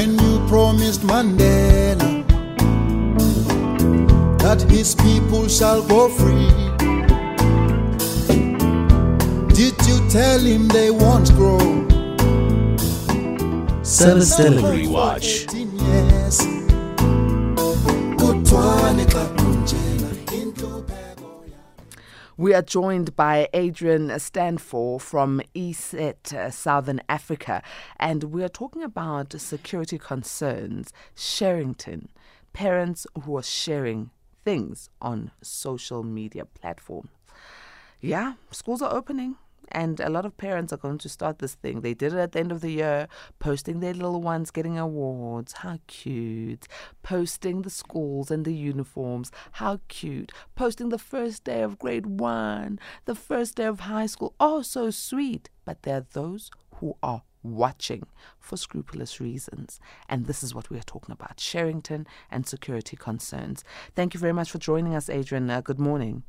when you promised Mandela that his people shall go free. Did you tell him they won't grow? Seven Celebrity Watch. We are joined by Adrian Stanford from ESET uh, Southern Africa, and we are talking about security concerns, sharenting, parents who are sharing things on social media platforms. Yeah, schools are opening. And a lot of parents are going to start this thing. They did it at the end of the year, posting their little ones getting awards. How cute. Posting the schools and the uniforms. How cute. Posting the first day of grade one, the first day of high school. Oh, so sweet. But there are those who are watching for scrupulous reasons. And this is what we are talking about sharenting and security concerns. Thank you very much for joining us, Adrian. Uh, good morning.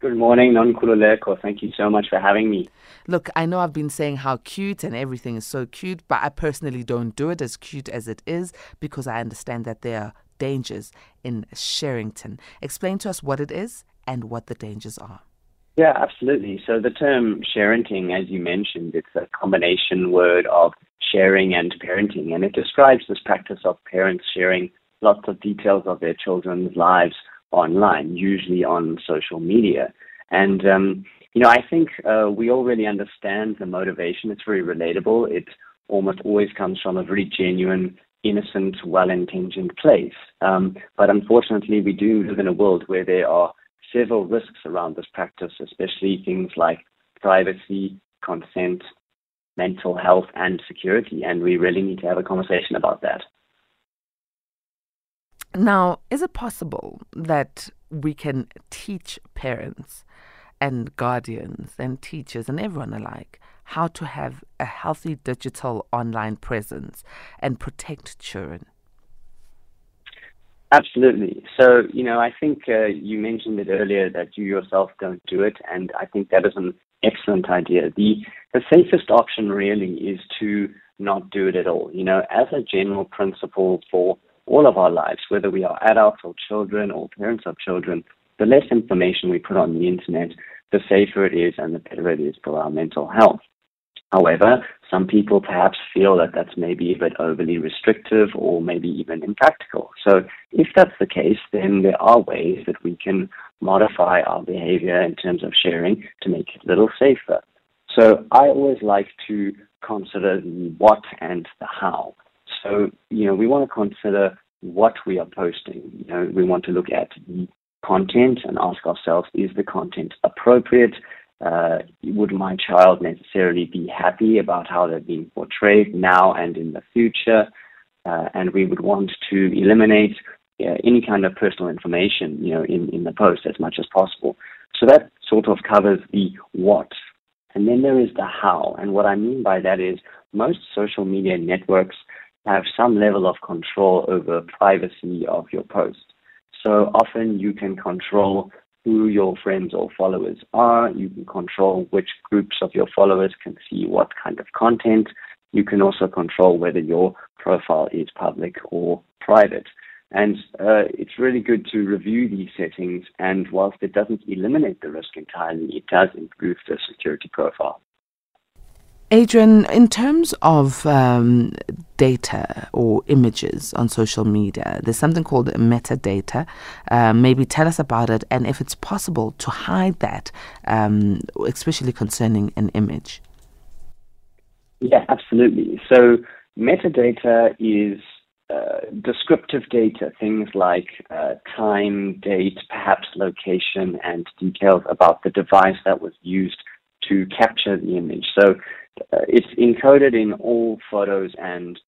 Good morning, Nonkululeko. Thank you so much for having me. Look, I know I've been saying how cute and everything is so cute, but I personally don't do it as cute as it is because I understand that there are dangers in sharenting. Explain to us what it is and what the dangers are. Yeah, absolutely. So the term sharenting, as you mentioned, it's a combination word of sharing and parenting, and it describes this practice of parents sharing lots of details of their children's lives online, usually on social media. And um, you know, I think uh, we all really understand the motivation. It's very relatable. It almost always comes from a very genuine, innocent, well-intentioned place. Um, but unfortunately, we do live in a world where there are several risks around this practice, especially things like privacy, consent, mental health, and security. And we really need to have a conversation about that. Now, is it possible that we can teach parents and guardians and teachers and everyone alike how to have a healthy digital online presence and protect children? Absolutely. So, you know, I think uh, you mentioned it earlier that you yourself don't do it, and I think that is an excellent idea. The the safest option really is to not do it at all. You know, as a general principle for all of our lives, whether we are adults or children or parents of children, the less information we put on the internet, the safer it is and the better it is for our mental health. However, some people perhaps feel that that's maybe a bit overly restrictive or maybe even impractical. So if that's the case, then there are ways that we can modify our behavior in terms of sharing to make it a little safer. So I always like to consider the what and the how. So, you know, we want to consider what we are posting. You know, we want to look at the content and ask ourselves, is the content appropriate? Uh, would my child necessarily be happy about how they're being portrayed now and in the future? Uh, and we would want to eliminate uh, any kind of personal information, you know, in, in the post as much as possible. So that sort of covers the what. And then there is the how. And what I mean by that is most social media networks have some level of control over privacy of your post. So often you can control who your friends or followers are. You can control which groups of your followers can see what kind of content. You can also control whether your profile is public or private. And uh, it's really good to review these settings. And whilst it doesn't eliminate the risk entirely, it does improve the security profile. Adrian, in terms of um, data or images on social media, there's something called metadata. Uh, maybe tell us about it and if it's possible to hide that, um, especially concerning an image. Yeah, absolutely. So, metadata is uh, descriptive data, things like uh, time, date, perhaps location, and details about the device that was used to capture the image. So, uh, it's encoded in all photos and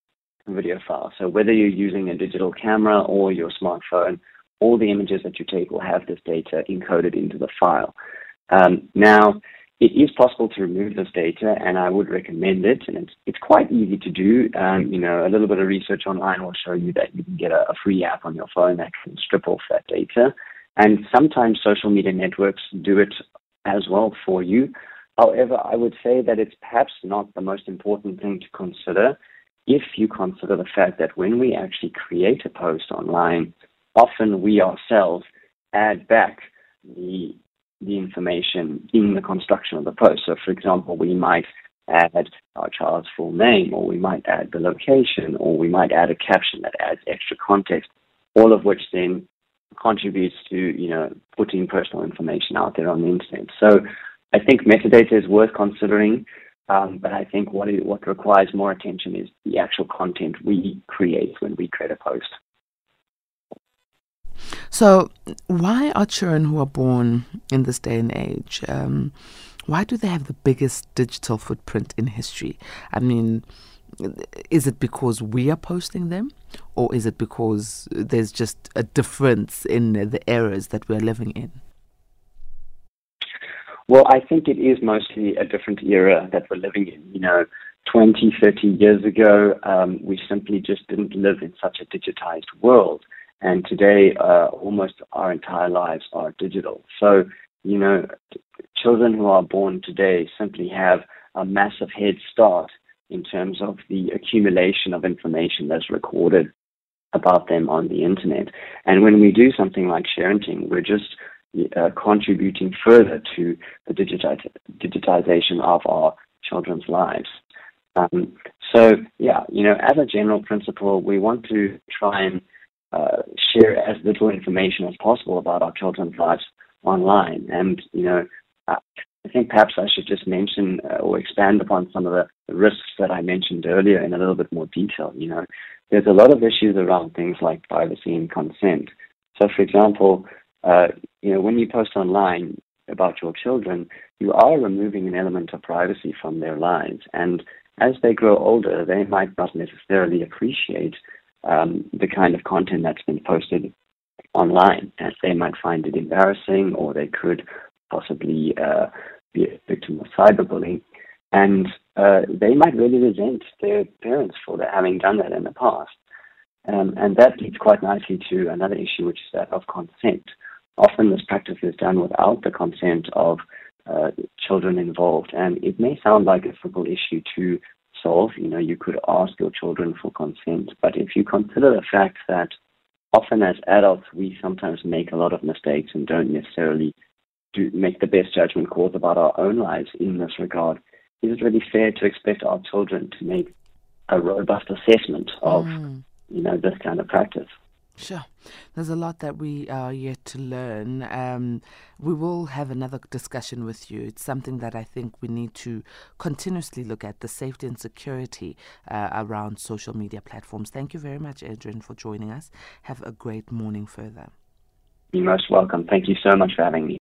video files. So whether you're using a digital camera or your smartphone, all the images that you take will have this data encoded into the file. Um, now, it is possible to remove this data, and I would recommend it. And it's, it's quite easy to do. Um, you know, a little bit of research online will show you that you can get a, a free app on your phone that can strip off that data. And sometimes social media networks do it as well for you. However, I would say that it's perhaps not the most important thing to consider. if you consider the fact that when we actually create a post online, often we ourselves add back the the information in the construction of the post. So, for example, we might add our child's full name, or we might add the location, or we might add a caption that adds extra context, all of which then contributes to you know putting personal information out there on the internet. So I think metadata is worth considering, um, but I think what it, what requires more attention is the actual content we create when we create a post. So, why are children who are born in this day and age? Um, why do they have the biggest digital footprint in history? I mean, is it because we are posting them, or is it because there's just a difference in the eras that we're living in? Well, I think it is mostly a different era that we're living in. You know, 20, 30 years ago, um, we simply just didn't live in such a digitized world. And today, uh, almost our entire lives are digital. So, you know, children who are born today simply have a massive head start in terms of the accumulation of information that's recorded about them on the internet. And when we do something like sharenting, we're just uh, contributing further to the digitize, digitization of our children's lives. Um, so, yeah, you know, as a general principle, we want to try and uh, share as little information as possible about our children's lives online. And, you know, I think perhaps I should just mention uh, or expand upon some of the, the risks that I mentioned earlier in a little bit more detail. You know, there's a lot of issues around things like privacy and consent. So, for example, uh, you know, when you post online about your children, you are removing an element of privacy from their lives. And as they grow older, they might not necessarily appreciate um, the kind of content that's been posted online, as they might find it embarrassing or they could possibly uh, be a victim of cyberbullying. And uh, they might really resent their parents for having done that in the past. Um, and that leads quite nicely to another issue, which is that of consent. Often this practice is done without the consent of uh, children involved. And it may sound like a simple issue to solve. You know, you could ask your children for consent. But if you consider the fact that often as adults, we sometimes make a lot of mistakes and don't necessarily do make the best judgment calls about our own lives in this regard, is it really fair to expect our children to make a robust assessment of, mm. you know, this kind of practice? Sure. There's a lot that we are yet to learn. Um, we will have another discussion with you. It's something that I think we need to continuously look at the safety and security uh, around social media platforms. Thank you very much, Adrian, for joining us. Have a great morning further. You're most welcome. Thank you so much for having me.